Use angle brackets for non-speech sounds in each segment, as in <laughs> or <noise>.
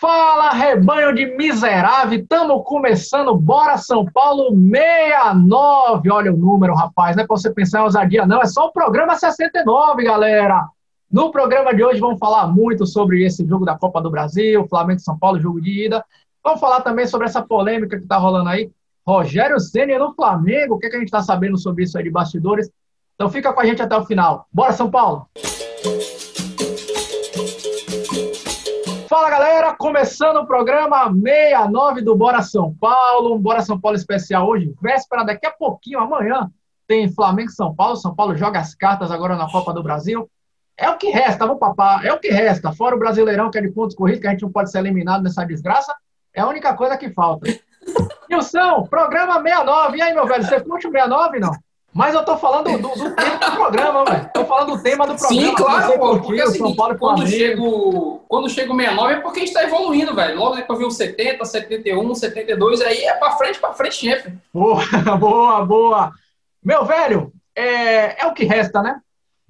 Fala, rebanho de miserável, estamos começando, bora São Paulo 69, olha o número, rapaz, não é para você pensar em ousadia não, é só o programa 69, galera. No programa de hoje vamos falar muito sobre esse jogo da Copa do Brasil, Flamengo São Paulo, jogo de ida. Vamos falar também sobre essa polêmica que está rolando aí, Rogério Ceni no Flamengo, o que, é que a gente está sabendo sobre isso aí de bastidores. Então fica com a gente até o final. Bora, São Paulo! Fala galera, começando o programa 69 do Bora São Paulo, um Bora São Paulo especial hoje, véspera, daqui a pouquinho, amanhã, tem Flamengo São Paulo, São Paulo joga as cartas agora na Copa do Brasil, é o que resta, vamos papar, é o que resta, fora o Brasileirão que é de pontos corridos, que a gente não pode ser eliminado nessa desgraça, é a única coisa que falta. <laughs> Nilson, programa 69, e aí meu velho, você curte o 69 não? Mas eu tô falando do, do, tema do programa, velho. Tô falando do tema do programa. Sim, claro, pô, porque é o seguinte, Paulo quando, chego, quando chega o 69 é porque a gente tá evoluindo, velho. Logo depois vem o 70, 71, 72, aí é pra frente, pra frente, chefe. Boa, <laughs> boa, boa. Meu velho, é, é o que resta, né?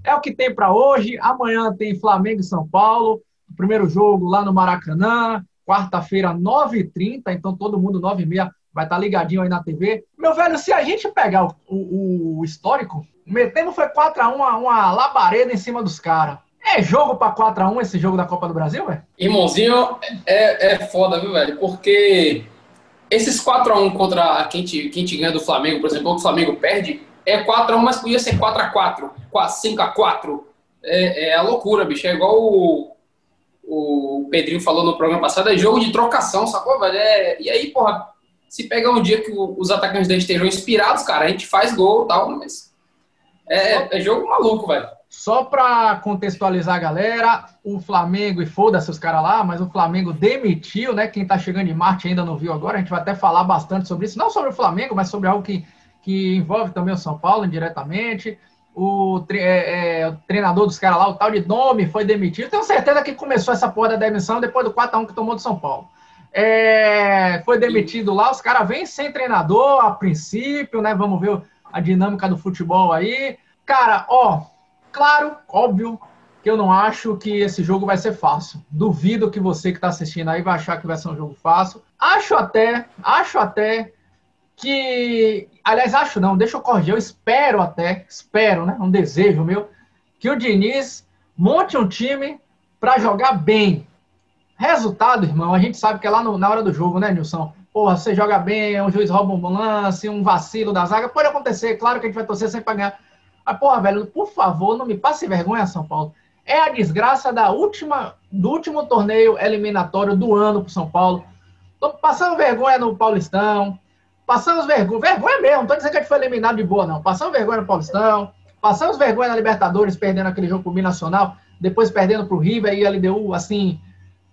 É o que tem para hoje. Amanhã tem Flamengo e São Paulo. Primeiro jogo lá no Maracanã. Quarta-feira, 9h30. Então todo mundo, 9h30 vai estar tá ligadinho aí na TV. Meu velho, se a gente pegar o, o, o histórico, metendo foi 4x1 uma, uma labareda em cima dos caras. É jogo pra 4x1 esse jogo da Copa do Brasil, velho? Irmãozinho, é, é foda, viu, velho? Porque esses 4x1 contra quem te, quem te ganha do Flamengo, por exemplo, o Flamengo perde, é 4x1, mas podia ser 4x4, 5x4. É, é a loucura, bicho. É igual o, o Pedrinho falou no programa passado, é jogo de trocação, sacou, velho? É, e aí, porra, se pegar um dia que os atacantes deles estejam inspirados, cara, a gente faz gol e tal, mas é, é jogo maluco, velho. Só para contextualizar a galera, o Flamengo, e foda-se os caras lá, mas o Flamengo demitiu, né? Quem tá chegando em Marte ainda não viu agora, a gente vai até falar bastante sobre isso, não sobre o Flamengo, mas sobre algo que, que envolve também o São Paulo indiretamente. O, é, é, o treinador dos caras lá, o tal de Domi, foi demitido. Tenho certeza que começou essa porra da demissão depois do 4x1 que tomou do São Paulo. É, foi demitido lá, os caras vêm sem treinador a princípio, né? Vamos ver a dinâmica do futebol aí. Cara, ó, claro, óbvio que eu não acho que esse jogo vai ser fácil. Duvido que você que está assistindo aí vai achar que vai ser um jogo fácil. Acho até, acho até que. Aliás, acho não, deixa eu corrigir, eu espero até, espero, né? Um desejo meu, que o Diniz monte um time para jogar bem, Resultado, irmão, a gente sabe que é lá no, na hora do jogo, né, Nilson? Porra, você joga bem, um juiz rouba um lance, um vacilo da zaga, pode acontecer, claro que a gente vai torcer sem pagar. Mas, porra, velho, por favor, não me passe vergonha, São Paulo. É a desgraça da última, do último torneio eliminatório do ano pro São Paulo. Tô passando vergonha no Paulistão, passamos vergonha, vergonha mesmo, não tô dizendo que a gente foi eliminado de boa, não. Passamos vergonha no Paulistão, passamos vergonha na Libertadores, perdendo aquele jogo pro Binacional, depois perdendo pro River e a LDU, assim,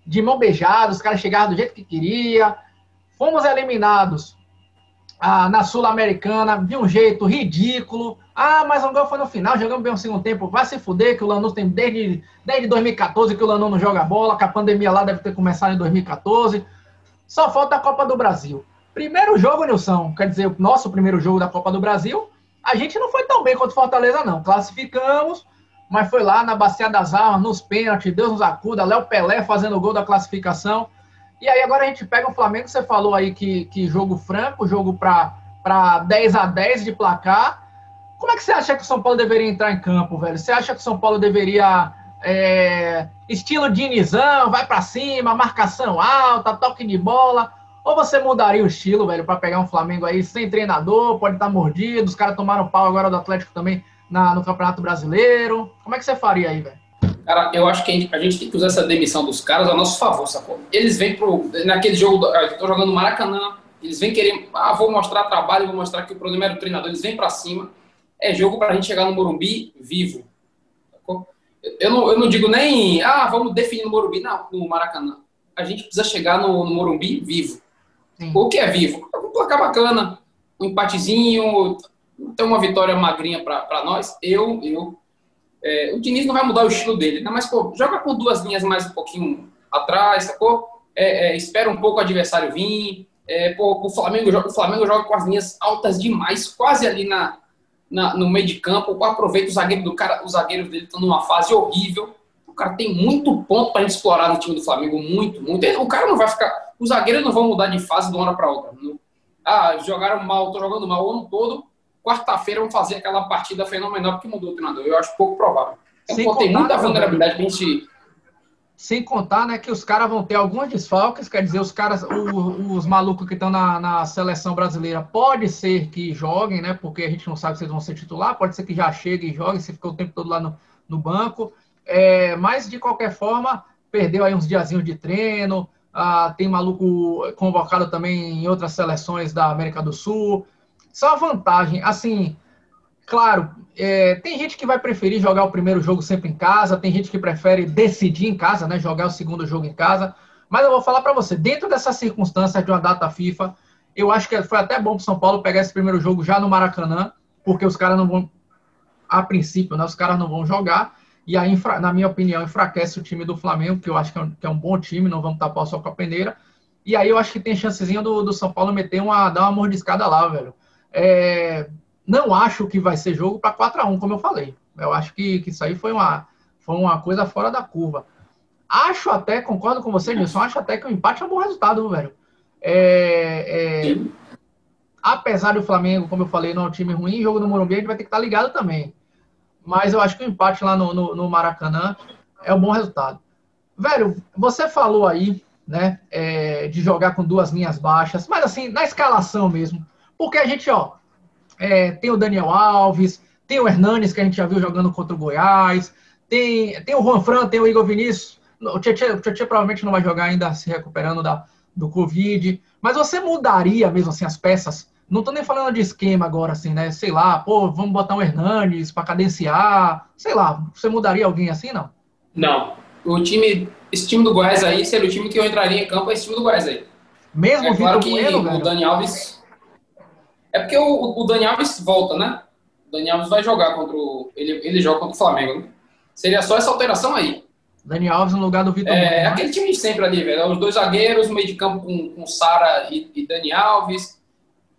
de mão beijada, os caras chegaram do jeito que queria. Fomos eliminados ah, na Sul-Americana de um jeito ridículo. Ah, mas o gol foi no final, jogamos bem o segundo tempo. Vai se fuder que o Lanús tem desde, desde 2014 que o Lanús não joga bola, que a pandemia lá deve ter começado em 2014. Só falta a Copa do Brasil. Primeiro jogo, Nilson, quer dizer, o nosso primeiro jogo da Copa do Brasil, a gente não foi tão bem quanto Fortaleza, não. Classificamos, mas foi lá na Bacia das Almas, nos pênaltis, Deus nos acuda, Léo Pelé fazendo o gol da classificação. E aí agora a gente pega o Flamengo, você falou aí que, que jogo franco, jogo para 10 a 10 de placar. Como é que você acha que o São Paulo deveria entrar em campo, velho? Você acha que o São Paulo deveria é, estilo Dinizão, vai para cima, marcação alta, toque de bola? Ou você mudaria o estilo, velho, para pegar um Flamengo aí sem treinador, pode estar tá mordido, os caras tomaram pau agora do Atlético também na, no Campeonato Brasileiro? Como é que você faria aí, velho? Cara, eu acho que a gente, a gente, tem que usar essa demissão dos caras a nosso favor, sacou? Eles vêm pro. Naquele jogo, eu tô jogando Maracanã, eles vêm querer. Ah, vou mostrar trabalho, vou mostrar que o problema era o treinador. Eles vêm pra cima. É jogo pra gente chegar no Morumbi vivo. Sacou? Eu não, eu não digo nem. Ah, vamos definir no Morumbi. Não, no Maracanã. A gente precisa chegar no, no Morumbi vivo. Sim. O que é vivo? Um placar bacana, um empatezinho, então, uma vitória magrinha para nós. Eu, eu. É, o Diniz não vai mudar o estilo dele, né? mas pô, joga com duas linhas mais um pouquinho atrás, sacou? É, é, espera um pouco o adversário vir. É, pô, o, Flamengo, o Flamengo joga com as linhas altas demais, quase ali na, na no meio de campo. Aproveita o zagueiro do cara, os zagueiros dele estão numa fase horrível. Cara, tem muito ponto para explorar no time do Flamengo, muito, muito. O cara não vai ficar. Os zagueiros não vão mudar de fase de uma hora para outra. Ah, jogaram mal, tô jogando mal o ano todo. Quarta-feira vão fazer aquela partida fenomenal porque mudou o treinador. Eu acho pouco provável. Então, tem muita vulnerabilidade para a gente sem contar, né, que os caras vão ter alguns desfalques, quer dizer, os caras, o, os malucos que estão na, na, seleção brasileira, pode ser que joguem, né, porque a gente não sabe se eles vão ser titular, pode ser que já cheguem e joguem, se ficou o tempo todo lá no, no banco. É, mas, de qualquer forma, perdeu aí uns diazinhos de treino, ah, tem maluco convocado também em outras seleções da América do Sul. Só vantagem, assim, claro, é, tem gente que vai preferir jogar o primeiro jogo sempre em casa, tem gente que prefere decidir em casa, né? Jogar o segundo jogo em casa. Mas eu vou falar para você, dentro dessas circunstâncias de uma data FIFA, eu acho que foi até bom para São Paulo pegar esse primeiro jogo já no Maracanã, porque os caras não vão, a princípio, né? Os caras não vão jogar. E aí, na minha opinião, enfraquece o time do Flamengo, que eu acho que é um, que é um bom time, não vamos tapar só com a peneira. E aí eu acho que tem chancezinha do, do São Paulo meter uma, dar uma mordiscada lá, velho. É, não acho que vai ser jogo para 4 a 1 como eu falei. Eu acho que, que isso aí foi uma, foi uma coisa fora da curva. Acho até, concordo com você, Nilson, acho até que o empate é um bom resultado, velho. É, é, apesar do Flamengo, como eu falei, não é um time ruim, jogo no Morumbi a gente vai ter que estar tá ligado também. Mas eu acho que o empate lá no, no, no Maracanã é um bom resultado. Velho, você falou aí, né, é, de jogar com duas linhas baixas, mas assim, na escalação mesmo. Porque a gente, ó, é, tem o Daniel Alves, tem o Hernanes, que a gente já viu jogando contra o Goiás, tem, tem o Juan Fran, tem o Igor Vinícius. O Tietchan, provavelmente não vai jogar ainda se recuperando da, do Covid. Mas você mudaria mesmo assim as peças? Não tô nem falando de esquema agora, assim, né? Sei lá, pô, vamos botar um Hernanes para cadenciar. Sei lá, você mudaria alguém assim, não? Não. O time, esse time do Goiás aí, seria o time que eu entraria em campo, é esse time do Goiás aí. Mesmo é claro que Bueno, o Dani Alves é porque o, o Dani Alves volta, né? O Dani Alves vai jogar contra o. Ele, ele joga contra o Flamengo, né? Seria só essa alteração aí. Dani Alves no lugar do Vitor É, Bueno, né? aquele time de sempre ali, velho. Os dois zagueiros, meio de campo com, com Sara e, e Dani Alves,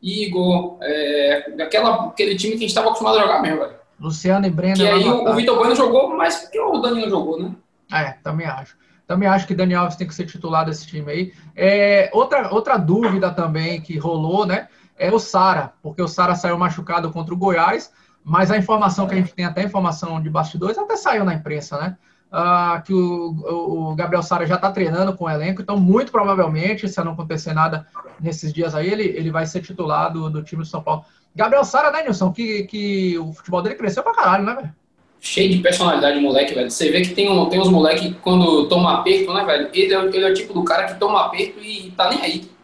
Igor, é, aquela, aquele time que a gente estava acostumado a jogar mesmo, velho. Luciano e Breno. E aí o, o Vitor Bueno jogou mais porque o Dani não jogou, né? É, também acho. Também acho que Dani Alves tem que ser titular desse time aí. É, outra, outra dúvida também que rolou, né? É o Sara, porque o Sara saiu machucado contra o Goiás, mas a informação que a gente tem, até informação de bastidores, até saiu na imprensa, né? Uh, que o, o Gabriel Sara já está treinando com o elenco, então muito provavelmente, se não acontecer nada nesses dias aí, ele, ele vai ser titular do, do time do São Paulo. Gabriel Sara, né, Nilson? Que, que o futebol dele cresceu pra caralho, né, velho? Cheio de personalidade, moleque, velho. Você vê que tem, um, tem uns moleques que quando toma aperto, né, velho? Ele é, ele é o tipo do cara que toma aperto e tá nem aí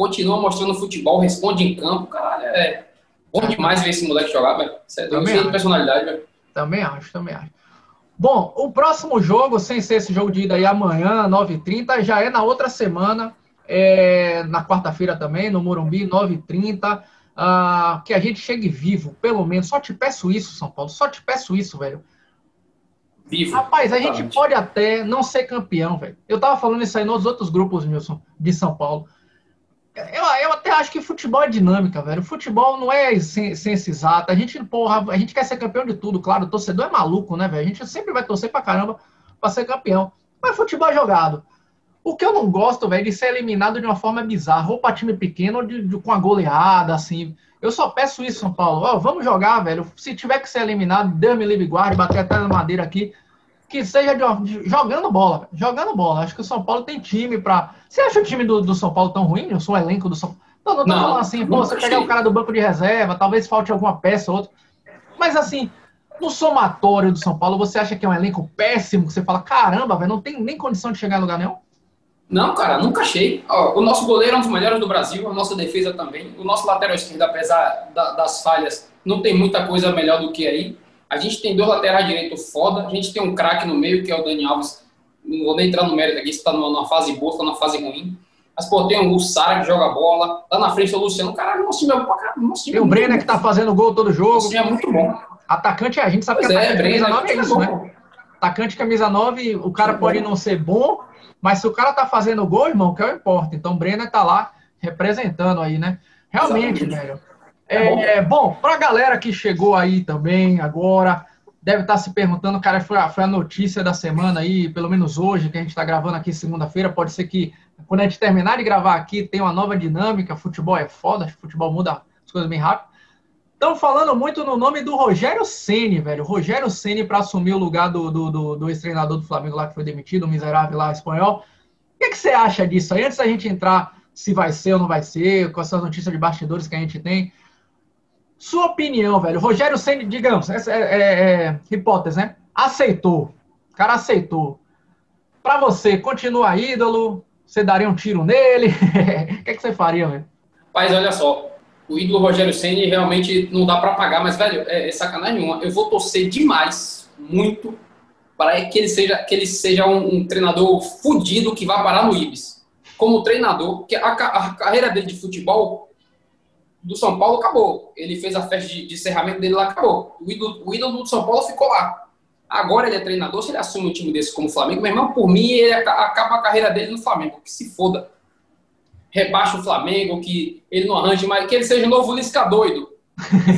continua mostrando futebol, responde em campo, caralho, é bom demais ver esse moleque jogar, velho. Você é cheio de personalidade, velho. Também acho, também acho. Bom, o próximo jogo, sem ser esse jogo de ida aí amanhã, 9h30, já é na outra semana, é, na quarta-feira também, no Morumbi, 9h30. Uh, que a gente chegue vivo, pelo menos. Só te peço isso, São Paulo. Só te peço isso, velho. Vivo. Rapaz, a gente pode até não ser campeão, velho. Eu tava falando isso aí nos outros grupos, Wilson, de São Paulo. Eu, eu até acho que futebol é dinâmica, velho. Futebol não é ciência exata. A gente, porra, a gente quer ser campeão de tudo, claro. O torcedor é maluco, né, velho? A gente sempre vai torcer pra caramba pra ser campeão. Mas futebol é jogado. O que eu não gosto, velho, é de ser eliminado de uma forma bizarra, ou pra time pequeno, ou de, de, com a goleada, assim. Eu só peço isso, São Paulo. Ó, vamos jogar, velho. Se tiver que ser eliminado, Deus me livre guarde, bater até na madeira aqui que seja de, jogando bola, jogando bola. Acho que o São Paulo tem time para. Você acha o time do, do São Paulo tão ruim? Eu sou o elenco do São Paulo. Não, não tô não, falando assim, pô, você pegar o cara do banco de reserva, talvez falte alguma peça ou outra. Mas assim, no somatório do São Paulo, você acha que é um elenco péssimo? Que você fala, caramba, velho, não tem nem condição de chegar em lugar nenhum? Não, cara, nunca achei. Ó, o nosso goleiro é um dos melhores do Brasil, a nossa defesa também. O nosso lateral esquerdo, apesar da, das falhas, não tem muita coisa melhor do que aí. A gente tem dois laterais direitos foda, a gente tem um craque no meio, que é o Dani Alves. Não vou nem entrar no mérito aqui, se tá numa fase boa, se tá numa fase ruim. Mas, pô, tem o Sara que joga bola. Lá na frente o Luciano. Caralho, nosso time é pra caralho. Nosso time o Brenner que tá fazendo gol todo jogo. Nosso time é muito bom. Atacante, a gente sabe pois que é, atacante camisa 9 é isso, é né? Atacante camisa 9, o cara pode não ser bom, mas se o cara tá fazendo gol, irmão, que é o importa. Então o Brenner tá lá representando aí, né? Realmente, Exatamente. velho. É, é, bom, para a galera que chegou aí também agora, deve estar se perguntando, cara, foi a, foi a notícia da semana aí, pelo menos hoje, que a gente está gravando aqui segunda-feira. Pode ser que quando a gente terminar de gravar aqui, tem uma nova dinâmica. Futebol é foda, futebol muda as coisas bem rápido. Estão falando muito no nome do Rogério Ceni, velho. Rogério Ceni para assumir o lugar do, do, do, do ex-treinador do Flamengo lá que foi demitido, o miserável lá espanhol. O que, é que você acha disso aí? Antes da gente entrar se vai ser ou não vai ser, com essas notícias de bastidores que a gente tem. Sua opinião, velho. Rogério Ceni, digamos, essa é, é, é, hipótese, né? Aceitou. O cara aceitou. Para você, continua ídolo? Você daria um tiro nele? <laughs> O que, é que você faria, velho? Mas olha só, o ídolo Rogério Ceni realmente não dá para pagar, mas velho, é, é, sacanagem nenhuma. Eu vou torcer demais, muito, para que ele seja que ele seja um, um treinador fudido que vá parar no Ibis. Como treinador, que a, a carreira dele de futebol do São Paulo acabou. Ele fez a festa de, de encerramento dele lá, acabou. O ídolo, o ídolo do São Paulo ficou lá. Agora ele é treinador, se ele assume um time desse como o Flamengo, meu irmão, por mim, ele acaba a carreira dele no Flamengo, que se foda. Rebaixa o Flamengo, que ele não arranje mais, que ele seja o novo Lisca doido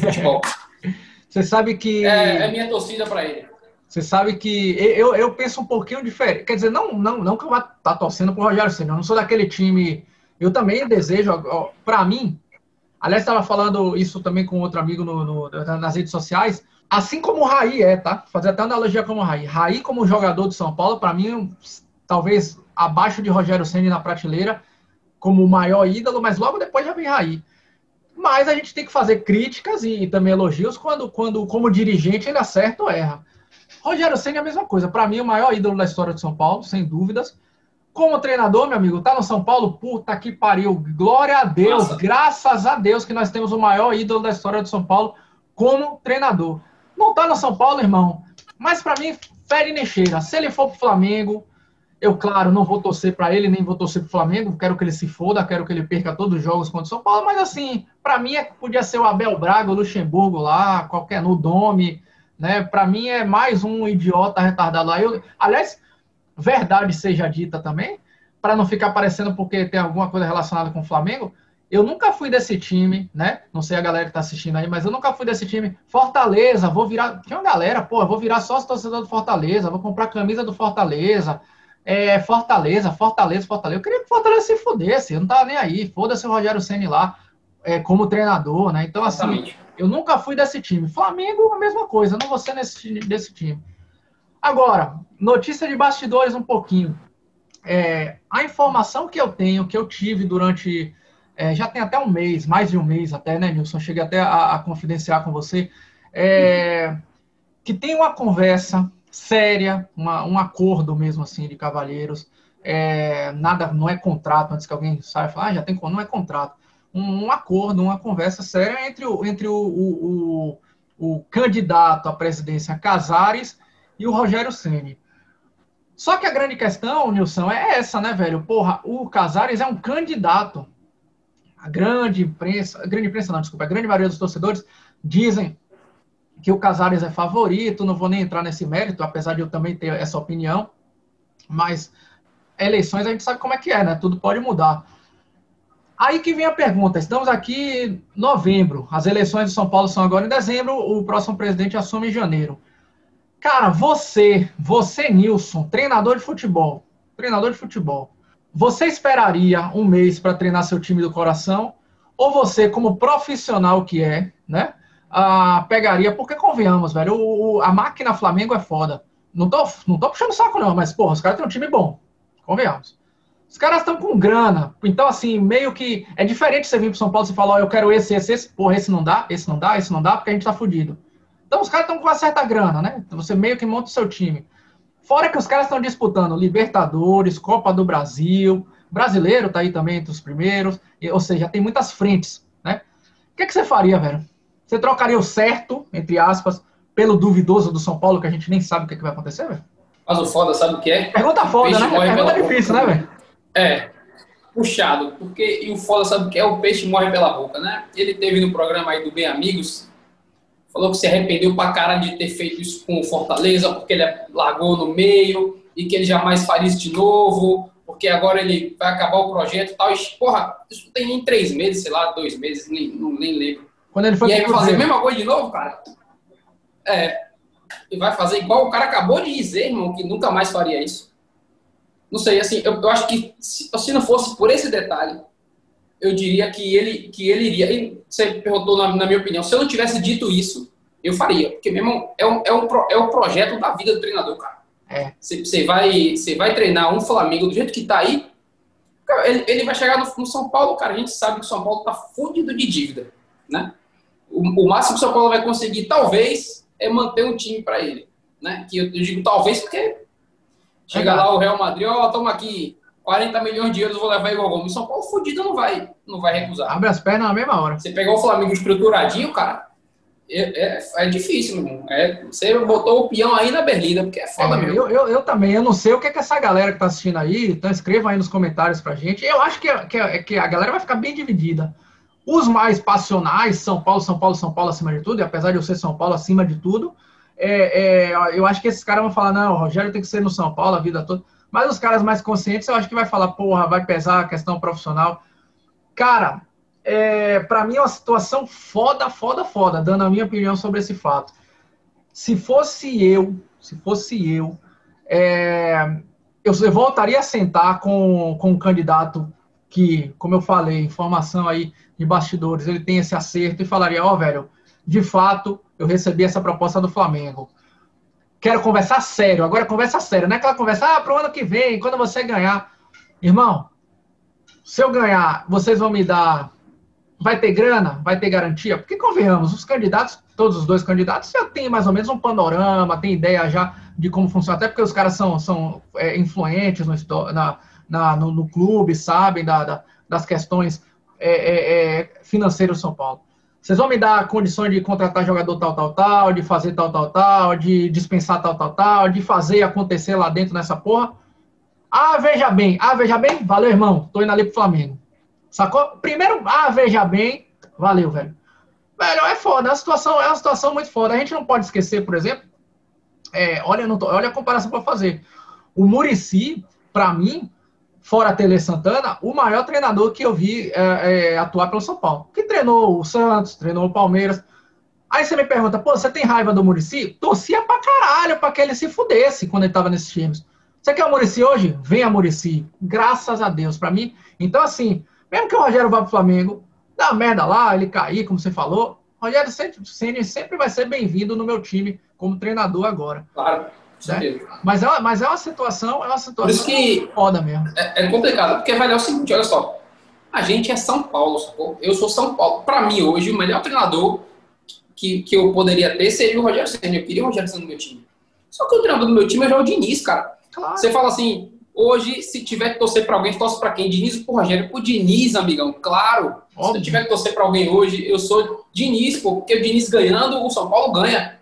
futebol. <laughs> Você sabe que. É, é minha torcida para ele. Você sabe que eu, eu penso um pouquinho diferente. Quer dizer, não, não, não que eu vá estar tá torcendo pro Rogério Senna. Eu não sou daquele time. Eu também desejo, para mim, Aliás, estava falando isso também com outro amigo no, no, nas redes sociais. Assim como o Raí é, tá? Fazer até analogia como o Raí. Raí, como jogador de São Paulo, para mim, talvez abaixo de Rogério Senna na prateleira, como o maior ídolo, mas logo depois já vem Raí. Mas a gente tem que fazer críticas e, e também elogios quando, quando, como dirigente, ele acerta ou erra. Rogério Senna é a mesma coisa. Para mim, o maior ídolo da história de São Paulo, sem dúvidas. Como treinador, meu amigo, tá no São Paulo? Puta que pariu. Glória a Deus, Nossa. graças a Deus que nós temos o maior ídolo da história do São Paulo como treinador. Não tá no São Paulo, irmão, mas para mim, fere nem cheira. Se ele for pro Flamengo, eu, claro, não vou torcer para ele, nem vou torcer pro Flamengo. Quero que ele se foda, quero que ele perca todos os jogos contra o São Paulo. Mas, assim, para mim, é, podia ser o Abel Braga, o Luxemburgo lá, qualquer no Dome, né? Para mim, é mais um idiota retardado lá. Eu, aliás, verdade seja dita também, para não ficar parecendo porque tem alguma coisa relacionada com o Flamengo, eu nunca fui desse time, né? Não sei a galera que tá assistindo aí, mas eu nunca fui desse time. Fortaleza, vou virar. Tinha uma galera, pô, vou virar sócio torcedor do Fortaleza, vou comprar camisa do Fortaleza. É, Fortaleza, Fortaleza, Fortaleza. Eu queria que o Fortaleza se fudesse, eu não tava nem aí. Foda-se o Rogério Senni lá é, como treinador, né? Então, assim, Exatamente. eu nunca fui desse time. Flamengo, a mesma coisa, não vou ser nesse, desse time. Agora, notícia de bastidores um pouquinho. É, a informação que eu tenho, que eu tive durante. É, já tem até um mês, mais de um mês até, né, Nilson? Cheguei até a, a confidenciar com você. É, que tem uma conversa séria, uma, um acordo mesmo assim de cavalheiros. É, nada, não é contrato, antes que alguém saia fale, ah, já tem, não é contrato. Um, um, acordo, uma conversa séria entre o, entre o, o, o, o candidato à presidência Casares e o Rogério Ceni. Só que a grande questão, Nilson, é essa, né, velho? Porra, o Casares é um candidato. A grande imprensa, a grande imprensa não, desculpa, a grande maioria dos torcedores dizem que o Casares é favorito, não vou nem entrar nesse mérito, apesar de eu também ter essa opinião, mas eleições a gente sabe como é que é, né? Tudo pode mudar. Aí que vem a pergunta, estamos aqui em novembro, as eleições de São Paulo são agora em dezembro, o próximo presidente assume em janeiro. Cara, você, você, Nilson, treinador de futebol, treinador de futebol, você esperaria um mês para treinar seu time do coração? Ou você, como profissional que é, né, ah, pegaria, porque convenhamos, velho, o, a máquina Flamengo é foda. Não tô, não tô puxando saco, não, mas, porra, os caras têm um time bom. Convenhamos. Os caras estão com grana. Então, assim, meio que. É diferente você vir pro São Paulo e falar, ó, oh, eu quero esse, esse, esse. Porra, esse não dá, esse não dá, esse não dá, porque a gente tá fudido. Então os caras estão com uma certa grana, né? Então, você meio que monta o seu time. Fora que os caras estão disputando Libertadores, Copa do Brasil, brasileiro tá aí também entre os primeiros, ou seja, tem muitas frentes, né? O que, que você faria, velho? Você trocaria o certo, entre aspas, pelo duvidoso do São Paulo, que a gente nem sabe o que, que vai acontecer, velho? Mas o foda, sabe o que é? Pergunta foda, né? Pergunta difícil, boca. né, velho? É, puxado, porque e o foda sabe o que é? O peixe morre pela boca, né? Ele teve no programa aí do Bem Amigos, falou que se arrependeu pra caralho de ter feito isso com o Fortaleza, porque ele largou no meio e que ele jamais faria isso de novo, porque agora ele vai acabar o projeto e tal. E, porra, isso tem nem três meses, sei lá, dois meses, nem, não, nem lembro. Quando ele foi e aí vai fazer a mesma coisa de novo, cara? É. e vai fazer igual o cara acabou de dizer, irmão, que nunca mais faria isso. Não sei, assim, eu, eu acho que se, se, não fosse por esse detalhe, eu diria que ele, que ele iria. E você perguntou, na, na minha opinião, se eu não tivesse dito isso, eu faria. Porque, meu irmão, é um, é um, é um projeto da vida do treinador, cara. É. Você, você, vai, você vai treinar um Flamengo do jeito que tá aí, ele, ele vai chegar no, no, São Paulo, cara. A gente sabe que o São Paulo tá fudido de dívida, né? O, o máximo que o São Paulo vai conseguir, talvez, é manter um time para ele, né? Que eu, eu, digo talvez porque chega é lá o Real Madrid, ó, oh, toma aqui 40 milhões de euros, vou levar igual Gomes. São Paulo fudido não vai, não vai recusar. Abre as pernas na mesma hora. Você pegar o Flamengo estruturadinho, cara, é, é, é, difícil, meu irmão. É, você botou o peão aí na berlida, porque é foda, é, meu. Eu, eu, eu, também, eu não sei o que, é que essa galera que tá assistindo aí, então escreva aí nos comentários pra gente. Eu acho que, que, que a galera vai ficar bem dividida. Os mais passionais, São Paulo, São Paulo, São Paulo acima de tudo, e apesar de eu ser São Paulo acima de tudo, é, é, eu acho que esses caras vão falar, não, o Rogério tem que ser no São Paulo a vida toda. Mas os caras mais conscientes, eu acho que vai falar, porra, vai pesar a questão profissional. Cara, é, para mim é uma situação foda, foda, foda, dando a minha opinião sobre esse fato. Se fosse eu, se fosse eu, é, eu, voltaria a sentar com, com um candidato que, como eu falei, informação aí de bastidores, ele tem esse acerto e falaria, ó, oh, velho, de fato, eu recebi essa proposta do Flamengo. Quero conversar sério, agora conversa sério, não é aquela conversa, ah, pro ano que vem, quando você ganhar. Irmão, se eu ganhar, vocês vão me dar vai ter grana, vai ter garantia? Porque convenhamos, os candidatos, todos os dois candidatos, já têm mais ou menos um panorama, tem ideia já de como funciona, até porque os caras são, são é, influentes no, na, na no, no, clube, sabem da, da, das questões é, é, é, financeiras do São Paulo. Vocês vão me dar condições de contratar jogador tal, tal, tal, de fazer tal, tal, tal, de dispensar tal, tal, tal, de fazer acontecer lá dentro nessa porra? Ah, veja bem, ah, veja bem, valeu, irmão, tô indo ali pro Flamengo. Sacou? Primeiro, ah, veja bem. Valeu, velho. Velho, é foda. Uma situação, é uma situação muito foda. A gente não pode esquecer, por exemplo, é, olha, tô, olha a comparação para fazer. O Murici, para mim, fora Tele Santana, o maior treinador que eu vi é, é, atuar pelo São Paulo. Que treinou o Santos, treinou o Palmeiras. Aí você me pergunta, pô, você tem raiva do Murici? Torcia pra caralho pra que ele se fudesse quando ele tava nesses times. Você quer o Murici hoje? Vem a Murici. Graças a Deus, para mim. Então, assim, mesmo que o Rogério vá para o Flamengo, dá merda lá, ele cair, como você falou, Rogério Ceni sempre vai ser bem-vindo no meu time como treinador agora. Claro. Né? Mas, é uma, mas é uma situação, é uma situação Por isso que foda mesmo. É, é complicado, porque vai é o seguinte, olha só. A gente é São Paulo, sacou? Eu sou São Paulo. Para mim, hoje, o melhor treinador que, que eu poderia ter seria o Rogério Senna. Eu queria o Rogério Senna no meu time. Só que o treinador do meu time é já o Diniz, cara. Claro. Você fala assim, Hoje, se tiver que torcer para alguém, torce para quem? Diniz ou Rogério? O Diniz, amigão, claro. Óbvio. Se eu tiver que torcer para alguém hoje, eu sou Diniz, pô, porque o Diniz ganhando, o São Paulo ganha.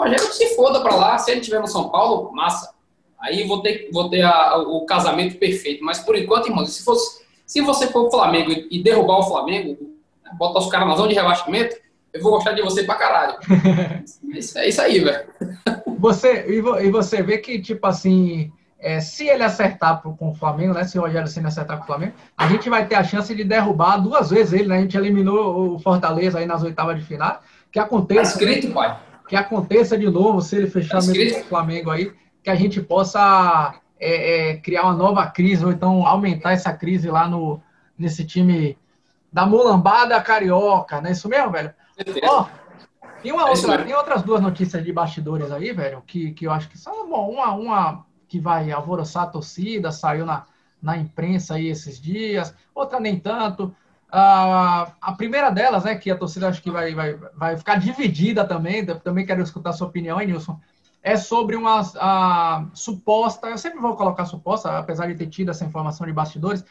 Rogério se foda para lá, se ele tiver no São Paulo, massa. Aí vou ter, vou ter a, o casamento perfeito. Mas por enquanto, irmão, se, fosse, se você for o Flamengo e derrubar o Flamengo, botar os caras na zona de rebaixamento, eu vou gostar de você pra caralho. <laughs> é isso aí, velho. Você, e você vê que, tipo assim, é, se ele acertar com o Flamengo, né? Se o Rogério Senna acertar com o Flamengo, a gente vai ter a chance de derrubar duas vezes ele, né? A gente eliminou o Fortaleza aí nas oitavas de final. Que aconteça. Tá escrito, pai. Que aconteça de novo, se ele fechar tá mesmo com o Flamengo aí, que a gente possa é, é, criar uma nova crise, ou então aumentar essa crise lá no, nesse time da mulambada carioca, né? Isso mesmo, velho? Ó, tem, uma é outra, tem outras duas notícias de bastidores aí, velho, que, que eu acho que são bom, uma, uma que vai alvoroçar a torcida, saiu na, na imprensa aí esses dias, outra nem tanto. Uh, a primeira delas, né, que a torcida acho que vai, vai, vai ficar dividida também, também quero escutar a sua opinião, hein, Nilson, é sobre uma suposta, eu sempre vou colocar suposta, apesar de ter tido essa informação de bastidores,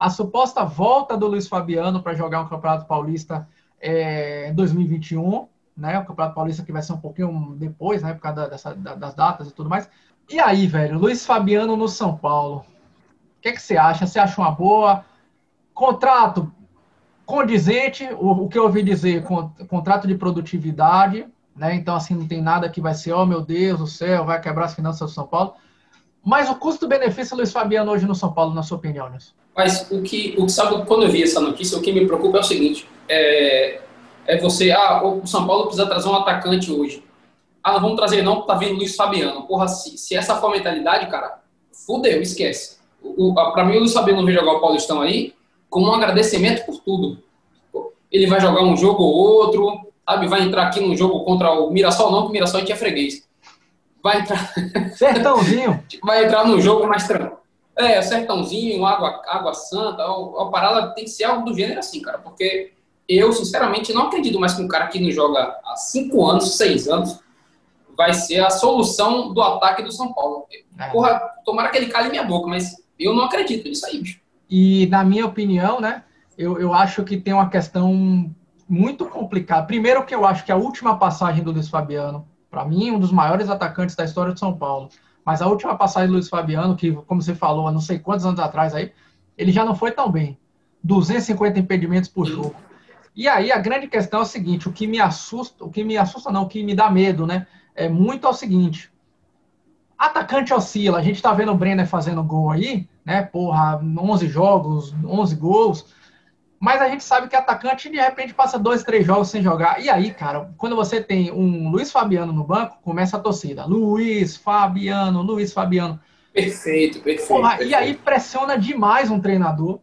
a suposta volta do Luiz Fabiano para jogar um Campeonato Paulista é, em 2021, né, o Campeonato Paulista que vai ser um pouquinho depois, né, por causa dessa, das datas e tudo mais. E aí, velho, Luiz Fabiano no São Paulo. O que, é que você acha? Você acha uma boa? Contrato condizente, o, o que eu ouvi dizer, contrato de produtividade, né? Então, assim, não tem nada que vai ser, oh meu Deus do céu, vai quebrar as finanças do São Paulo. Mas o custo-benefício Luiz Fabiano hoje no São Paulo, na sua opinião, Nilson? Mas o que, o que sabe, quando eu vi essa notícia, o que me preocupa é o seguinte: é, é você, ah, o São Paulo precisa trazer um atacante hoje. ah, não vamos trazer não, tá vindo Luiz Fabiano. Porra, se, se essa for a mentalidade, cara, fudeu, esquece. O, pra mim, o Luiz Fabiano não veio jogar o Paulistão aí como um agradecimento por tudo. Ele vai jogar um jogo ou outro, sabe? Vai entrar aqui num jogo contra o Mirassol, não, que o Mirassol a gente é freguês. Vai entrar. <laughs> Sertãozinho. vai entrar num jogo mais tranquilo. É, sertãozinho, água, água santa, a, parada tem que ser algo do gênero assim, cara, porque eu, sinceramente, não acredito mais que um cara que não joga há cinco anos, seis anos, vai ser a solução do ataque do São Paulo. É. Porra, tomara que ele cale minha boca, mas eu não acredito nisso aí, bicho. E, na minha opinião, né, eu, eu acho que tem uma questão muito complicada. Primeiro que eu acho que a última passagem do Luiz Fabiano, para mim, um dos maiores atacantes da história de São Paulo, mas a última passagem do Luiz Fabiano, que, como você falou, há não sei quantos anos atrás aí, ele já não foi tão bem. 250 impedimentos por jogo. E aí a grande questão é o seguinte, o que me assusta, o que me assusta não, o que me dá medo, né? É muito é o seguinte. Atacante oscila, a gente tá vendo o Brenner fazendo gol aí, né? Porra, 11 jogos, 11 gols. Mas a gente sabe que atacante de repente passa dois, três jogos sem jogar. E aí, cara, quando você tem um Luiz Fabiano no banco, começa a torcida. Luiz Fabiano, Luiz Fabiano. Perfeito, perfeito. Porra, perfeito. E aí pressiona demais um treinador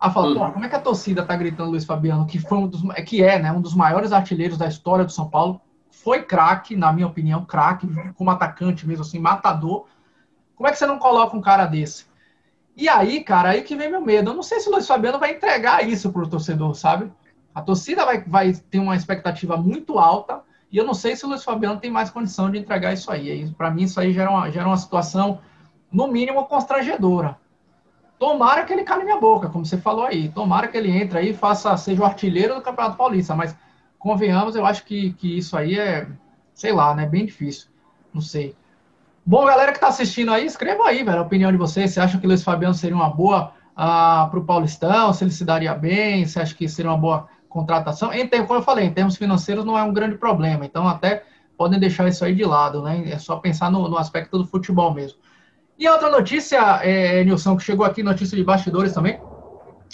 a falar, hum. como é que a torcida tá gritando Luiz Fabiano, que foi um dos, que é, né, um dos maiores artilheiros da história do São Paulo, foi craque, na minha opinião, craque, como atacante mesmo assim, matador. Como é que você não coloca um cara desse? E aí, cara, aí que vem meu medo. Eu não sei se o Luiz Fabiano vai entregar isso pro torcedor, sabe? A torcida vai, vai ter uma expectativa muito alta e eu não sei se o Luiz Fabiano tem mais condição de entregar isso aí. Para mim, isso aí gera uma, gera uma situação, no mínimo, constrangedora. Tomara que ele cale minha boca, como você falou aí. Tomara que ele entre aí e faça, seja o artilheiro do Campeonato Paulista. Mas, convenhamos, eu acho que, que isso aí é, sei lá, né? Bem difícil. Não sei. Bom, galera que está assistindo aí, escreva aí, velho, a opinião de vocês. Você acha que o Luiz Fabiano seria uma boa ah, para o Paulistão? Se ele se daria bem? Você acha que seria uma boa contratação? Em como eu falei, em termos financeiros não é um grande problema. Então, até podem deixar isso aí de lado, né? É só pensar no, no aspecto do futebol mesmo. E outra notícia, é, Nilson, que chegou aqui, notícia de bastidores também.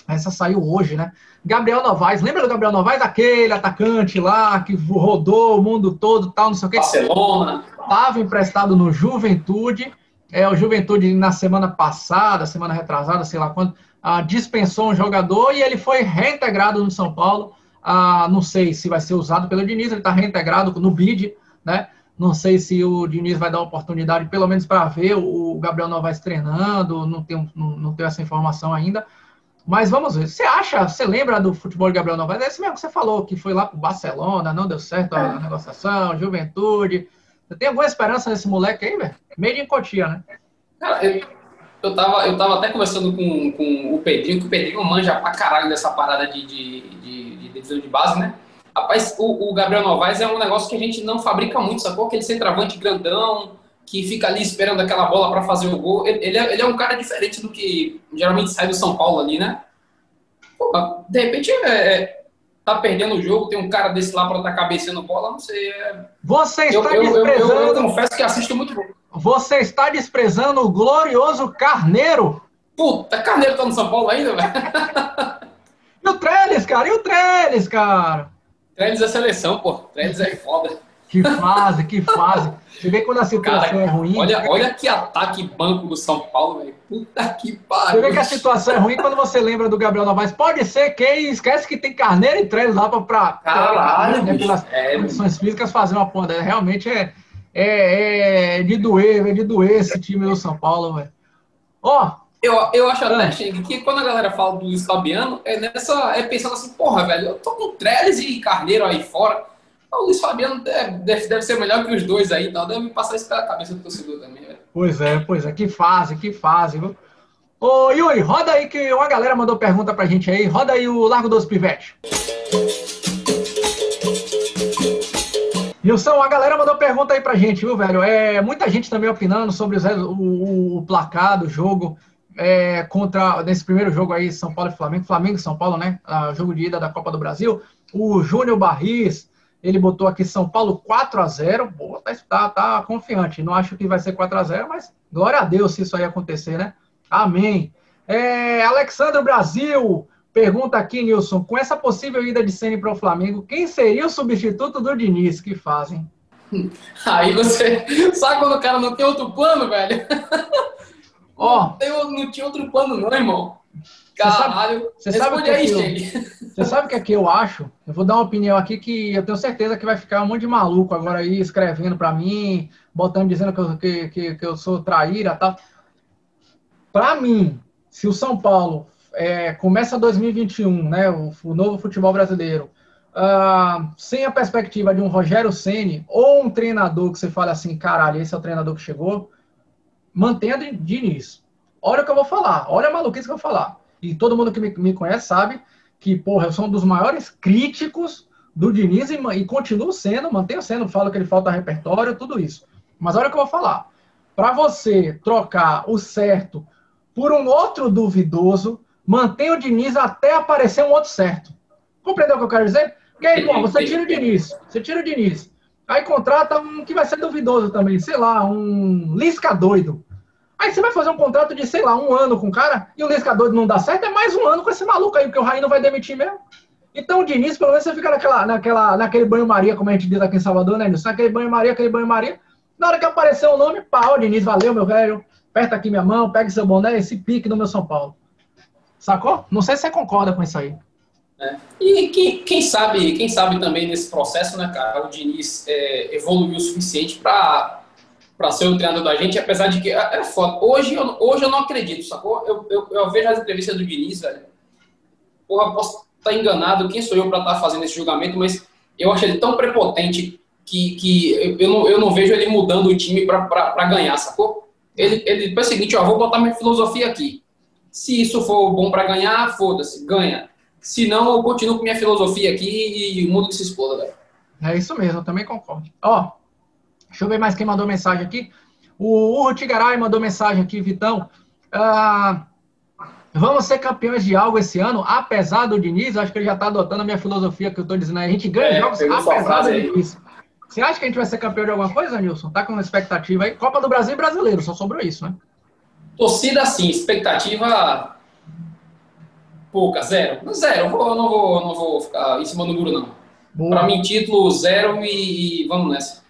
Essa saiu hoje, né? Gabriel Novaes, lembra do Gabriel Novaes? Aquele atacante lá que rodou o mundo todo, tal, não sei o quê. Barcelona. Estava emprestado no Juventude. É, o Juventude, na semana passada, semana retrasada, sei lá quando, ah, dispensou um jogador e ele foi reintegrado no São Paulo. Ah, não sei se vai ser usado pelo Diniz, ele está reintegrado no BID, né? Não sei se o Diniz vai dar uma oportunidade, pelo menos para ver o Gabriel Novaes treinando, não tenho, não, não tenho essa informação ainda. Mas vamos ver. Você acha, você lembra do futebol de Gabriel Novaes? É esse mesmo que você falou, que foi lá para o Barcelona, não deu certo a é. negociação, juventude. Você tem alguma esperança nesse moleque aí, velho? Meio de Cotia, né? Cara, eu, eu, tava, eu tava até conversando com, com o Pedrinho, que o Pedrinho manja pra caralho dessa parada de, de, de, de divisão de base, né? Rapaz, o, o, Gabriel Novaes é um negócio que a gente não fabrica muito, sacou? Aquele centroavante grandão, que fica ali esperando aquela bola para fazer o gol. Ele, ele, é, ele, é, um cara diferente do que geralmente sai do São Paulo ali, né? Pô, de repente, é, é tá perdendo o jogo, tem um cara desse lá para estar tá cabeceando bola, não sei. É... Você está eu, desprezando... Eu, eu, eu, confesso que assisto muito jogo. Você está desprezando o glorioso Carneiro? Puta, Carneiro tá no São Paulo ainda, velho? e o Trellis, cara? E o Trellis, cara? Trellis é seleção, pô. Trellis é foda. Que fase, que fase. Você vê quando a situação Cara, é ruim. Olha, olha que ataque banco do São Paulo, velho. Puta que pariu. Você vê que a situação é ruim quando você lembra do Gabriel Novaes. Pode ser quem esquece que tem Carneiro e Trellis lá pra, Caralho, né, pelas é, condições físicas fazer uma ponta. Realmente é, é, é de doer, é de doer esse time do São Paulo, velho. Ó, eu, eu acho até, ah. que quando a galera fala do Luiz Fabiano, é nessa. É pensando assim, porra, velho, eu tô com Trellis e Carneiro aí fora. O Luiz Fabiano deve, deve, ser melhor que os dois aí, então deve passar isso pela cabeça do torcedor também. Pois é, pois é, que fase, que fase, viu? Ô, Yuri, roda aí que uma galera mandou pergunta pra gente aí. Roda aí o Largo dos Pivetes. Nilson, a galera mandou pergunta aí pra gente, viu, velho? É, muita gente também opinando sobre o, o, o placar do jogo é, contra nesse primeiro jogo aí, São Paulo e Flamengo, Flamengo e São Paulo, né? Ah, jogo de ida da Copa do Brasil. O Júnior Barris, ele botou aqui São Paulo 4 a 0 Boa, tá, tá, tá confiante. Não acho que vai ser 4 a 0 mas glória a Deus se isso aí acontecer, né? Amém. É, Alexandre Brasil pergunta aqui, Nilson, com essa possível ida de Ceni para o Flamengo, quem seria o substituto do Diniz que fazem? <laughs> Aí você. Sabe quando o cara não tem outro plano, velho? Ó. Oh. Não, não tinha outro plano, não, irmão. Caralho, você sabe, você sabe aí, eu, <laughs> Você sabe o que é que eu acho? Eu vou dar uma opinião aqui que eu tenho certeza que vai ficar um monte de maluco agora aí escrevendo para mim, botando, dizendo que eu, que, que, que eu sou traíra e tal. Para mim, se o São Paulo é, começa 2021, né, o, o novo futebol brasileiro, uh, sem a perspectiva de um Rogério Ceni ou um treinador que você fala assim, caralho, esse é o treinador que chegou, mantenha Diniz. Olha o que eu vou falar, olha a maluquice que eu vou falar. E todo mundo que me, me conhece sabe que, porra, eu sou um dos maiores críticos do Diniz e, e continuo sendo, mantenho sendo, falo que ele falta repertório, tudo isso. Mas olha o que eu vou falar. Para você trocar o certo por um outro duvidoso, mantenha o Diniz até aparecer um outro certo. Compreendeu o que eu quero dizer? Porque aí, bom, você tira o Diniz, você tira o Diniz. Aí contrata um que vai ser duvidoso também, sei lá, um Lisca doido. Aí você vai fazer um contrato de, sei lá, um ano com o cara, e o Lisca doido não dá certo, é mais um ano com esse maluco aí, porque o Raí não vai demitir mesmo. Então o Diniz, pelo menos você fica naquela, naquela, naquele banho-maria, como a gente diz aqui em Salvador, né, Nilson? Naquele banho-maria, aquele banho-maria. Na hora que aparecer o nome, pau, Diniz, valeu, meu velho. Aperta aqui minha mão, pega seu boné, esse pique no meu São Paulo. Sacou? Não sei se você concorda com isso aí. É. E quem, quem, sabe, quem sabe também nesse processo, né, cara, o Diniz é, evoluiu o suficiente para para ser o treinador da gente, apesar de que é, é foda. Hoje eu, hoje eu não acredito, sacou? Eu, eu, eu vejo as entrevistas do Diniz, velho. Porra, posso estar tá enganado, quem sou eu para estar tá fazendo esse julgamento, mas eu acho ele tão prepotente que, que eu, não, eu não vejo ele mudando o time para ganhar, sacou? Ele, ele faz o seguinte, ó, vou botar minha filosofia aqui. Se isso for bom para ganhar, foda-se, ganha. Se não, eu continuo com minha filosofia aqui e o mundo que se exploda, velho. É isso mesmo, eu também concordo. Ó, deixa eu ver mais quem mandou mensagem aqui. O Urro Tigaray mandou mensagem aqui, Vitão. Ah, vamos ser campeões de algo esse ano, apesar do Diniz. Acho que ele já está adotando a minha filosofia que eu estou dizendo. A gente ganha é, jogos apesar do Diniz. Você acha que a gente vai ser campeão de alguma coisa, Nilson? Tá com uma expectativa aí? Copa do Brasil e brasileiro, só sobrou isso, né? Torcida sim, expectativa pouca, zero. Zero, eu não vou, não vou ficar em cima do muro, não. Para mim, título zero e, e, vamos nessa.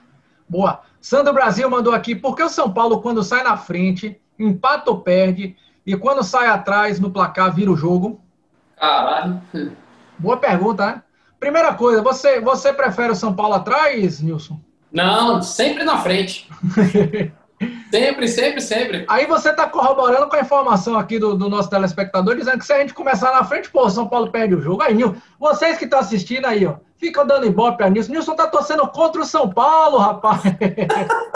Boa. Sandro Brasil mandou aqui, por que o São Paulo, quando sai na frente, empata ou perde, e quando sai atrás no placar, vira o jogo? Caralho. Boa pergunta, né? Primeira coisa, você, você prefere o São Paulo atrás, Nilson? Não, sempre na frente. <laughs> sempre, sempre, sempre. Aí você está corroborando com a informação aqui do, do, nosso telespectador, dizendo que se a gente começar na frente, pô, o São Paulo perde o jogo. Aí, Nilson, vocês que estão assistindo aí, ó, ficam dando ibope a Nilson. Nilson tá torcendo contra o São Paulo, rapaz.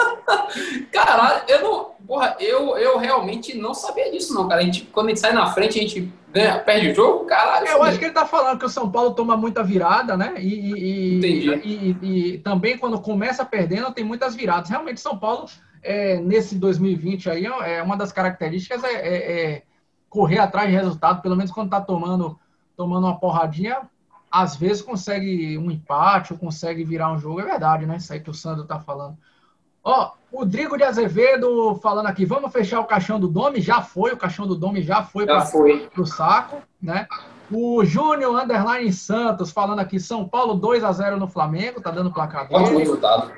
<laughs> Caralho, eu não. Porra, eu, eu realmente não sabia disso, não, cara. A gente, quando a gente sai na frente, a gente ganha, perde o jogo, caralho. Eu acho que ele tá falando que o São Paulo toma muita virada, né? E, Entendi. E, e, e também quando começa perdendo, tem muitas viradas. Realmente, São Paulo, é, nesse 2020 aí, é uma das características é, é, é correr atrás de resultado, pelo menos quando tá tomando, tomando uma porradinha, às vezes consegue um empate ou consegue virar um jogo, é verdade, né? Isso aí que o Sandro tá falando. Ó, Rodrigo de Azevedo falando aqui, vamos fechar o caixão do Dome? Já foi, o caixão do Dome já foi para o saco, né? O Júnior Underline Santos falando aqui, São Paulo 2 a 0 no Flamengo, tá dando placar dele. Bom resultado.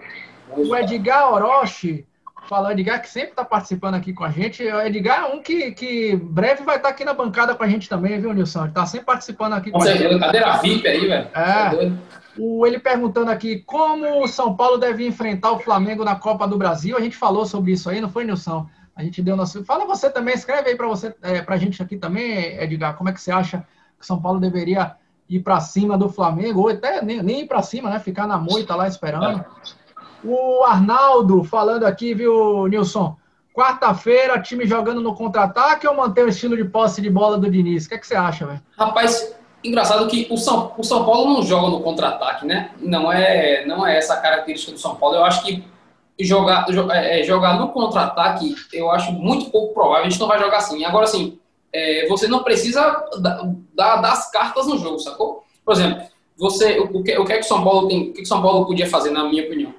O Edgar Orochi, falando, Edgar que sempre está participando aqui com a gente. O Edgar é um que, que breve vai estar tá aqui na bancada com a gente também, viu, Nilson? Ele tá sempre participando aqui com, com a gente. Cadeira VIP aí, velho. É. O, ele perguntando aqui como o São Paulo deve enfrentar o Flamengo na Copa do Brasil. A gente falou sobre isso aí, não foi, Nilson? A gente deu nosso. Fala você também, escreve aí para você, é, para a gente aqui também, Edgar, como é que você acha que o São Paulo deveria ir para cima do Flamengo, ou até nem, nem ir para cima, né? Ficar na moita lá esperando. O Arnaldo falando aqui, viu, Nilson? Quarta-feira, time jogando no contra-ataque ou manter o estilo de posse de bola do Diniz? O que, é que você acha, velho? Rapaz, Engraçado que o São, o São Paulo não joga no contra-ataque, né? Não é, não é essa a característica do São Paulo. Eu acho que jogar, é, é, jogar no contra-ataque, eu acho muito pouco provável. A gente não vai jogar assim. Agora, assim, é, você não precisa dar, das cartas no jogo, sacou? Por exemplo, você, o, que, o que é que o São Paulo tem, o que, é que São Paulo podia fazer, na minha opinião?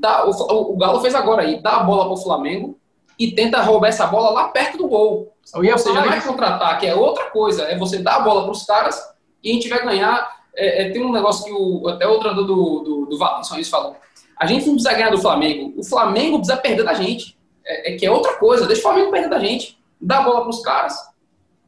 Dá, o, o Galo fez agora aí, dá a bola para o Flamengo e tenta roubar essa bola lá perto do gol. Ou seja, não é contra-ataque, é outra coisa. É você dar a bola para os caras e a gente vai ganhar. É, é, tem um negócio que o, até o treinador do, do, do Valência falou. A gente não precisa ganhar do Flamengo. O Flamengo precisa perder da gente. É, é que é outra coisa. Deixa o Flamengo perder da gente. Dá a bola para os caras,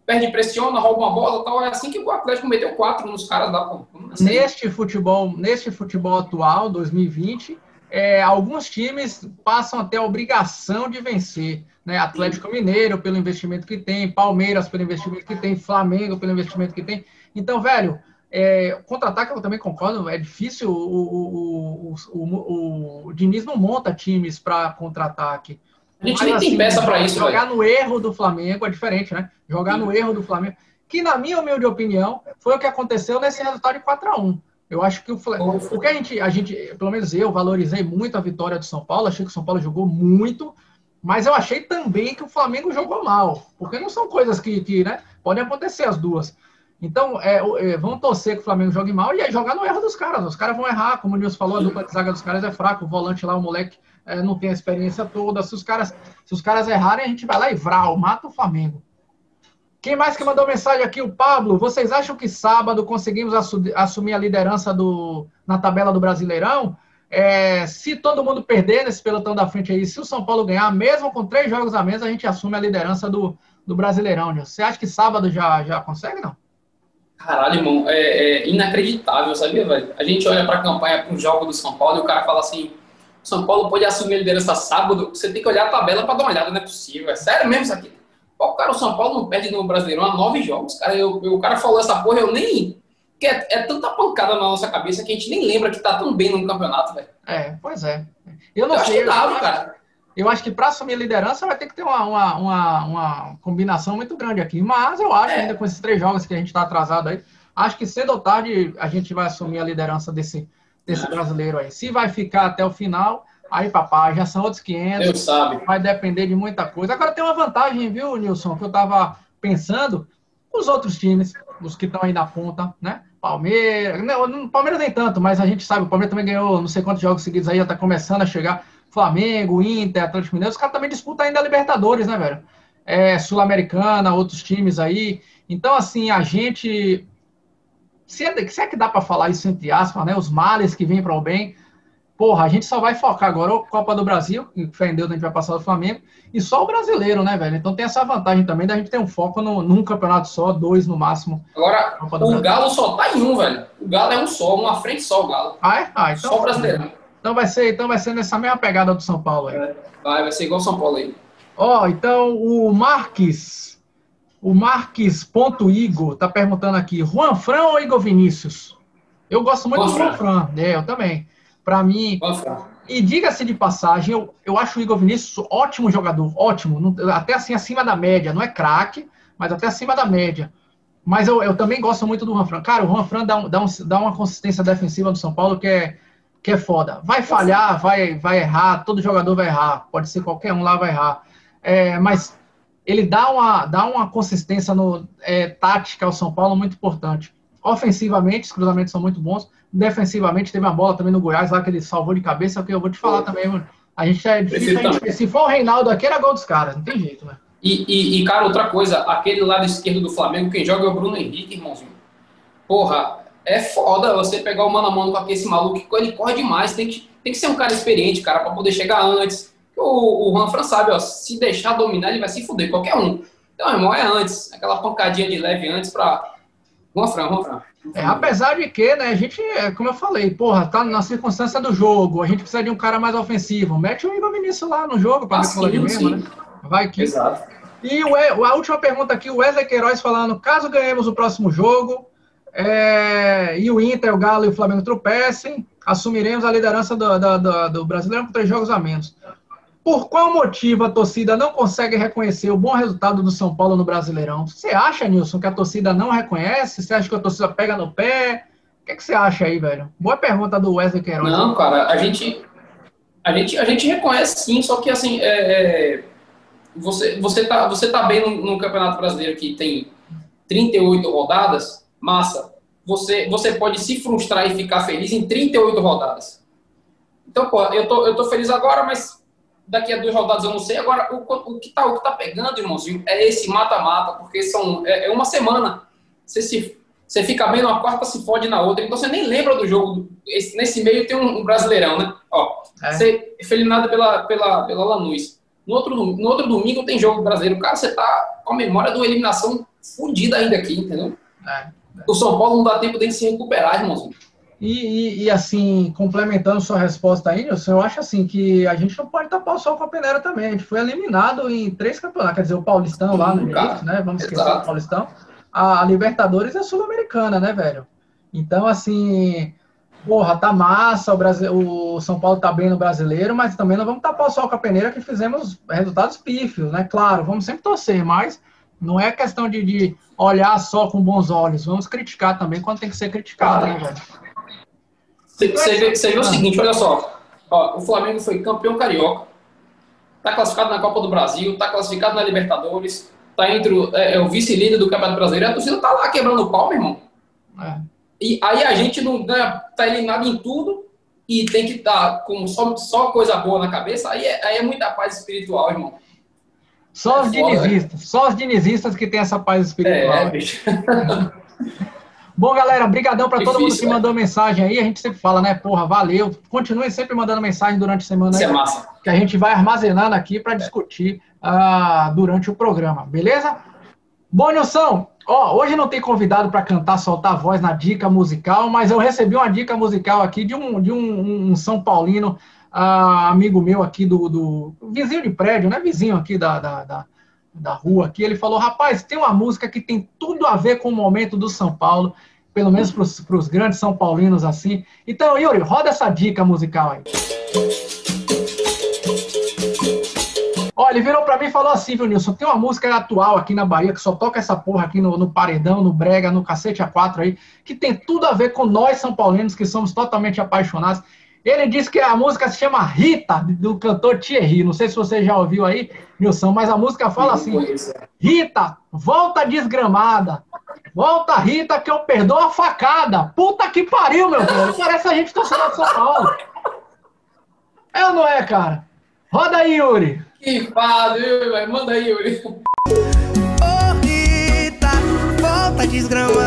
perde, pressiona, rouba uma bola tal. É assim que o Atlético meteu quatro nos caras lá. Assim. Neste futebol, neste futebol atual, 2020, é, alguns times passam até a obrigação de vencer. Né? Atlético Mineiro, pelo investimento que tem, Palmeiras, pelo investimento que tem, Flamengo, pelo investimento que tem. Então, velho, é, contra-ataque eu também concordo, é difícil. O, o, o, o, Diniz não monta times para contra-ataque. A gente Mas, nem assim, tem peça para isso. Jogar velho. no erro do Flamengo é diferente, né? Jogar Sim. no erro do Flamengo. Que, na minha humilde opinião, foi o que aconteceu nesse resultado de 4 a 1 Eu acho que o Flamengo. Porque a gente, a gente, pelo menos eu, valorizei muito a vitória do São Paulo. Achei que o São Paulo jogou muito. Mas eu achei também que o Flamengo jogou mal. Porque não são coisas que, que né? Podem acontecer as duas. Então, é, é, vão torcer que o Flamengo jogue mal e aí jogar no erro dos caras. Os caras vão errar, como o Nilson falou, a dupla de zaga dos caras é fraca, o volante lá, o moleque é, não tem a experiência toda. Se os, caras, se os caras errarem, a gente vai lá e vral, mata o Flamengo. Quem mais que mandou mensagem aqui? O Pablo. Vocês acham que sábado conseguimos assumir a liderança do, na tabela do Brasileirão? É, se todo mundo perder nesse pelotão da frente aí, se o São Paulo ganhar, mesmo com três jogos a menos, a gente assume a liderança do, do Brasileirão. Você acha que sábado já, já consegue, não? Caralho, irmão, é, é inacreditável, sabia, velho? A gente olha para a campanha, para o jogo do São Paulo e o cara fala assim: São Paulo pode assumir a liderança sábado. Você tem que olhar a tabela para dar uma olhada, não é possível. É sério mesmo isso aqui? Pô, cara, o São Paulo não perde no Brasileirão há nove jogos, cara. Eu, eu, o cara falou essa porra, eu nem. Que é, é, tanta pancada na nossa cabeça que a gente nem lembra que tá tão bem no campeonato, velho. É, pois é. Eu não eu sei. Acho que dava, cara. Eu acho que para assumir a liderança vai ter que ter uma, uma, uma, uma, combinação muito grande aqui. Mas eu acho, é. ainda com esses três jogos que a gente está atrasado aí, acho que cedo ou tarde a gente vai assumir a liderança desse, desse é. brasileiro aí. Se vai ficar até o final, aí, papai, já são outros 500. Eu sabe. Vai depender de muita coisa. Agora tem uma vantagem, viu, Nilson, que eu estava pensando. Os outros times, os que estão aí na ponta, né? Palmeiras, não, Palmeiras nem tanto, mas a gente sabe, o Palmeiras também ganhou não sei quantos jogos seguidos aí, já está começando a chegar. Flamengo, Inter, Atlético Mineiro, os caras também disputam ainda a Libertadores, né, velho? É, Sul-Americana, outros times aí. Então, assim, a gente. Se é, se é que dá para falar isso entre aspas, né? Os males que vêm para o bem. Porra, a gente só vai focar agora a Copa do Brasil, que fé em Deus a gente vai passar do Flamengo, e só o brasileiro, né, velho? Então tem essa vantagem também da gente ter um foco no, num campeonato só, dois no máximo. Agora, o Brasil. Galo só tá em um, velho. O Galo é um só, uma frente só o Galo. Ah, é? Ah, então. Só o brasileiro. Então vai ser, então vai ser nessa mesma pegada do São Paulo aí. Vai, vai ser igual São Paulo aí. Ó, oh, então o Marques, o Marques ponto Igor tá perguntando aqui, Juan Fran ou Igor Vinícius? Eu gosto muito Juan do Juan Fran, é, eu também. Para mim, e diga-se de passagem, eu, eu acho o Igor Vinícius ótimo jogador, ótimo, até assim acima da média, não é craque, mas até acima da média. Mas eu, eu também gosto muito do Juan Fran. Cara, o Juan Fran dá, um, dá, um, dá uma consistência defensiva do São Paulo que é que é foda. Vai falhar, vai, vai errar, todo jogador vai errar, pode ser qualquer um lá vai errar. É, mas ele dá uma, dá uma consistência no, é, tática ao São Paulo muito importante. Ofensivamente, os cruzamentos são muito bons. Defensivamente, teve uma bola também no Goiás lá que ele salvou de cabeça, que eu vou te falar também, mano. A gente é difícil. A gente, se for o Reinaldo aqui, era gol dos caras, não tem jeito, né? E, e, e, cara, outra coisa, aquele lado esquerdo do Flamengo, quem joga é o Bruno Henrique, irmãozinho. Porra, é foda você pegar o mano a mano com esse maluco, que ele corre demais. Tem que, tem que ser um cara experiente, cara, para poder chegar antes. O, o Ranfran sabe, ó, se deixar dominar, ele vai se fuder, qualquer um. Então, irmão, é antes. Aquela pancadinha de leve antes pra. Ranfran, Ranfran. É, apesar de que, né, a gente, é, como eu falei, porra, tá na circunstância do jogo, a gente precisa de um cara mais ofensivo. Mete o Igor Vinícius lá no jogo para ah, ver de mesmo, né? Vai que. Exato. E o, a última pergunta aqui, o Wesley Queiroz falando: caso ganhemos o próximo jogo, é, e o Inter, o Galo e o Flamengo tropecem, assumiremos a liderança do, do, do, do Brasileiro com três jogos a menos. Por qual motivo a torcida não consegue reconhecer o bom resultado do São Paulo no Brasileirão? Você acha, Nilson, que a torcida não reconhece? Você acha que a torcida pega no pé? O que, é que você acha aí, velho? Boa pergunta do Wesley Queiroz. Não, cara, a gente, a gente, a gente reconhece sim, só que assim, é, é, você, você, tá, você tá bem no, Campeonato Brasileiro que tem 38 rodadas, massa, você, você pode se frustrar e ficar feliz em 38 rodadas. Então, pô, eu tô, eu tô feliz agora, mas daqui a duas rodadas eu não sei. Agora, o, o, que, tá, que tá pegando, irmãozinho, é esse mata-mata, porque são, é, é, uma semana. Você, se, você fica bem numa quarta, se fode na outra. Então, você nem lembra do jogo. Esse, nesse meio tem um, um brasileirão, né? Ó, é. você foi eliminado pela, pela, pela Lanús. No outro, no outro domingo tem jogo brasileiro. Cara, você tá com a memória de uma eliminação fodida ainda aqui, entendeu? É. O São Paulo não dá tempo de se recuperar, irmãozinho. E, e, e, assim, complementando sua resposta aí, Nilson, eu acho assim que a gente não pode tapar o sol com a peneira também. A gente foi eliminado em três campeonatos, quer dizer, o Paulistão lá no início, né? Vamos esquecer Exato. o Paulistão. A Libertadores é sul-americana, né, velho? Então, assim, porra, tá massa, o, Brasil, o São Paulo tá bem no brasileiro, mas também não vamos tapar o sol com a peneira que fizemos resultados pífios, né? Claro, vamos sempre torcer, mas não é questão de, de olhar só com bons olhos, vamos criticar também quando tem que ser criticado, né, velho? Você vê, vê, o seguinte, olha só. Ó, o Flamengo foi campeão carioca, está classificado na Copa do Brasil, está classificado na Libertadores, está entre o, é, é o vice-líder do Campeonato Brasileiro, a torcida está lá quebrando o pau, meu irmão. É. E aí a gente não ganha, tá eliminado em tudo e tem que estar tá com só, só coisa boa na cabeça, aí é, aí é muita paz espiritual, irmão. Só é os dinizistas, só os dinizistas que tem essa paz espiritual. É, bicho. <laughs> Bom, galera, brigadão para todo mundo que mandou é. mensagem aí. A gente sempre fala, né? Porra, valeu. Continuem sempre mandando mensagem durante a semana. Isso aí, é massa. Que a gente vai armazenando aqui para discutir uh, durante o programa, beleza? Bom, Nilson, ó, hoje não tem convidado para cantar, soltar a voz na dica musical, mas eu recebi uma dica musical aqui de um, de um, um São Paulino, uh, amigo meu aqui do, do, vizinho de prédio, né? Vizinho aqui da, da, da da rua aqui, ele falou: rapaz, tem uma música que tem tudo a ver com o momento do São Paulo, pelo menos para os grandes São Paulinos assim. Então, Yuri, roda essa dica musical aí. Olha, ele virou para mim e falou assim, viu, Nilson? Tem uma música atual aqui na Bahia que só toca essa porra aqui no, no paredão, no brega, no cacete A4 aí, que tem tudo a ver com nós, São Paulinos, que somos totalmente apaixonados. Ele disse que a música se chama Rita, do cantor Thierry. Não sei se você já ouviu aí, Nilson, mas a música fala assim: Rita, volta desgramada. Volta, Rita, que eu perdoo a facada. Puta que pariu, meu velho. Parece a gente torcendo de São Paulo. É ou não é, cara? Roda aí, Yuri. Que pariu, Manda aí, Yuri. Ô, oh, Rita, volta desgramada.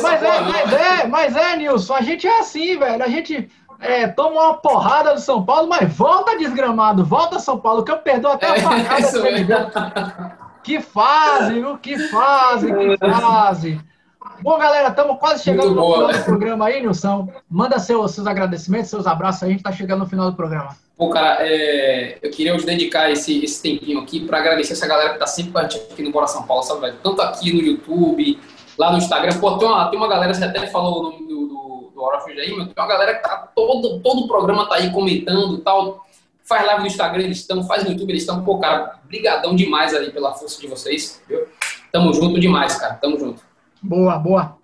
Porra, mas é, mas é, mas é, Nilson, a gente é assim, velho. A gente é, toma uma porrada do São Paulo, mas volta desgramado, volta São Paulo, que eu perdoo até a é, facada. É que fase, viu? Que fase, que fase. Bom, galera, estamos quase chegando Muito no boa, final né? do programa aí, Nilson. Manda seus, seus agradecimentos, seus abraços aí, a gente está chegando no final do programa. Pô, cara, é, eu queria hoje dedicar esse, esse tempinho aqui para agradecer essa galera que tá sempre com a gente aqui no Bora São Paulo, sabe, velho? Tanto aqui no YouTube, lá no Instagram. Pô, tem uma, tem uma galera, você até falou o nome do, do, do Hora aí, mas tem uma galera que tá todo, todo o programa tá aí comentando e tal. Faz live no Instagram, eles estão, faz no YouTube, eles estão. Pô, cara, brigadão demais aí pela força de vocês, viu? Tamo junto demais, cara, tamo junto. Boa, boa.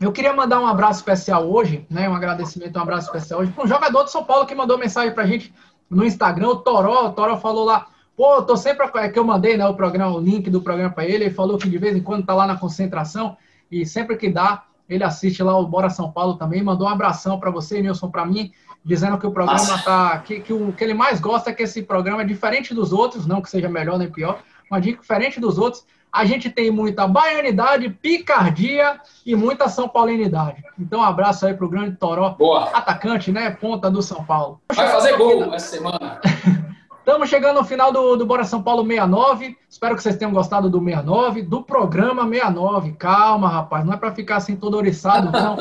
Eu queria mandar um abraço especial hoje, né? Um agradecimento, um abraço especial hoje para um jogador de São Paulo que mandou mensagem para a gente no Instagram, o Toró. O Toró falou lá, pô, tô sempre. É que eu mandei né, o programa, o link do programa para ele. Ele falou que de vez em quando tá lá na concentração e sempre que dá, ele assiste lá o Bora São Paulo também. Mandou um abração para você, Nilson, para mim, dizendo que o programa Nossa. tá. Que, que o que ele mais gosta é que esse programa é diferente dos outros, não que seja melhor nem pior, mas diferente dos outros a gente tem muita baianidade, picardia e muita São Paulinidade. Então, um abraço aí pro grande Toró, Boa. atacante, né? Ponta do São Paulo. Vai fazer gol essa semana. <laughs> Estamos chegando no final do, do Bora São Paulo 69. Espero que vocês tenham gostado do 69, do programa 69. Calma, rapaz, não é para ficar assim todo oriçado, não.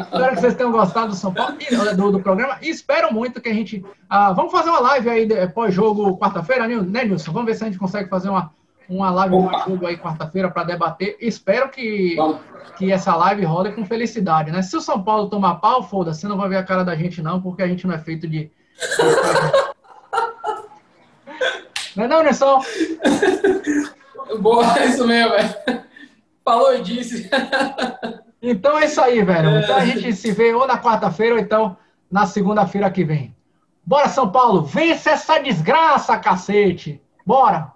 espero que vocês tenham gostado do São Paulo do, do programa. E espero muito que a gente. Ah, vamos fazer uma live aí pós-jogo quarta-feira, né, Nilson? Vamos ver se a gente consegue fazer uma, uma live no jogo aí quarta-feira para debater. Espero que, que essa live role com felicidade, né? Se o São Paulo tomar pau, foda-se, não vai ver a cara da gente, não, porque a gente não é feito de. Não é não, Nilson? <laughs> Boa, é isso mesmo, velho. Falou e disse. Então é isso aí, velho. Então a gente se vê ou na quarta-feira ou então na segunda-feira que vem. Bora, São Paulo! Vence essa desgraça, cacete! Bora!